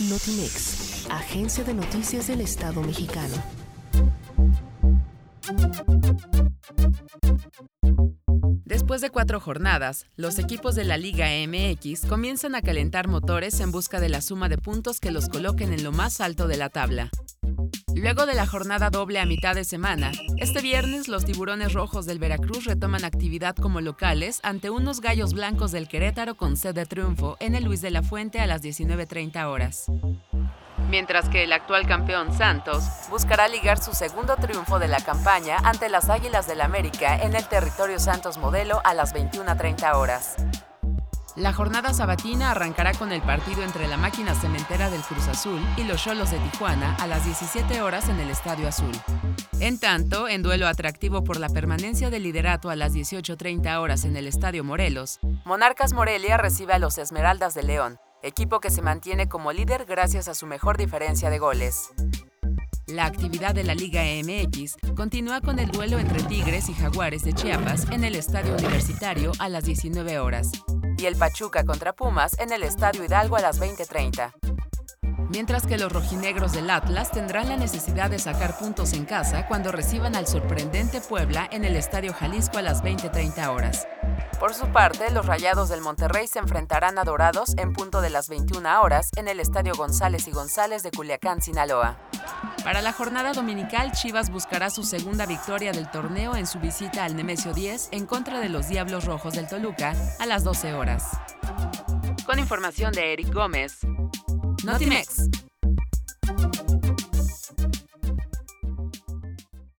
Notimex, Agencia de Noticias del Estado mexicano. Después de cuatro jornadas, los equipos de la Liga MX comienzan a calentar motores en busca de la suma de puntos que los coloquen en lo más alto de la tabla. Luego de la jornada doble a mitad de semana, este viernes los tiburones rojos del Veracruz retoman actividad como locales ante unos gallos blancos del Querétaro con sed de triunfo en el Luis de la Fuente a las 19.30 horas. Mientras que el actual campeón Santos buscará ligar su segundo triunfo de la campaña ante las Águilas del América en el territorio Santos Modelo a las 21.30 horas. La jornada sabatina arrancará con el partido entre la máquina cementera del Cruz Azul y los Cholos de Tijuana a las 17 horas en el Estadio Azul. En tanto, en duelo atractivo por la permanencia del liderato a las 18.30 horas en el Estadio Morelos, Monarcas Morelia recibe a los Esmeraldas de León, equipo que se mantiene como líder gracias a su mejor diferencia de goles. La actividad de la Liga MX continúa con el duelo entre Tigres y Jaguares de Chiapas en el Estadio Universitario a las 19 horas el Pachuca contra Pumas en el Estadio Hidalgo a las 20:30. Mientras que los rojinegros del Atlas tendrán la necesidad de sacar puntos en casa cuando reciban al sorprendente Puebla en el Estadio Jalisco a las 20:30 horas. Por su parte, los Rayados del Monterrey se enfrentarán a Dorados en punto de las 21 horas en el Estadio González y González de Culiacán, Sinaloa. Para la jornada dominical, Chivas buscará su segunda victoria del torneo en su visita al Nemesio 10 en contra de los Diablos Rojos del Toluca a las 12 horas. Con información de Eric Gómez, Notimex.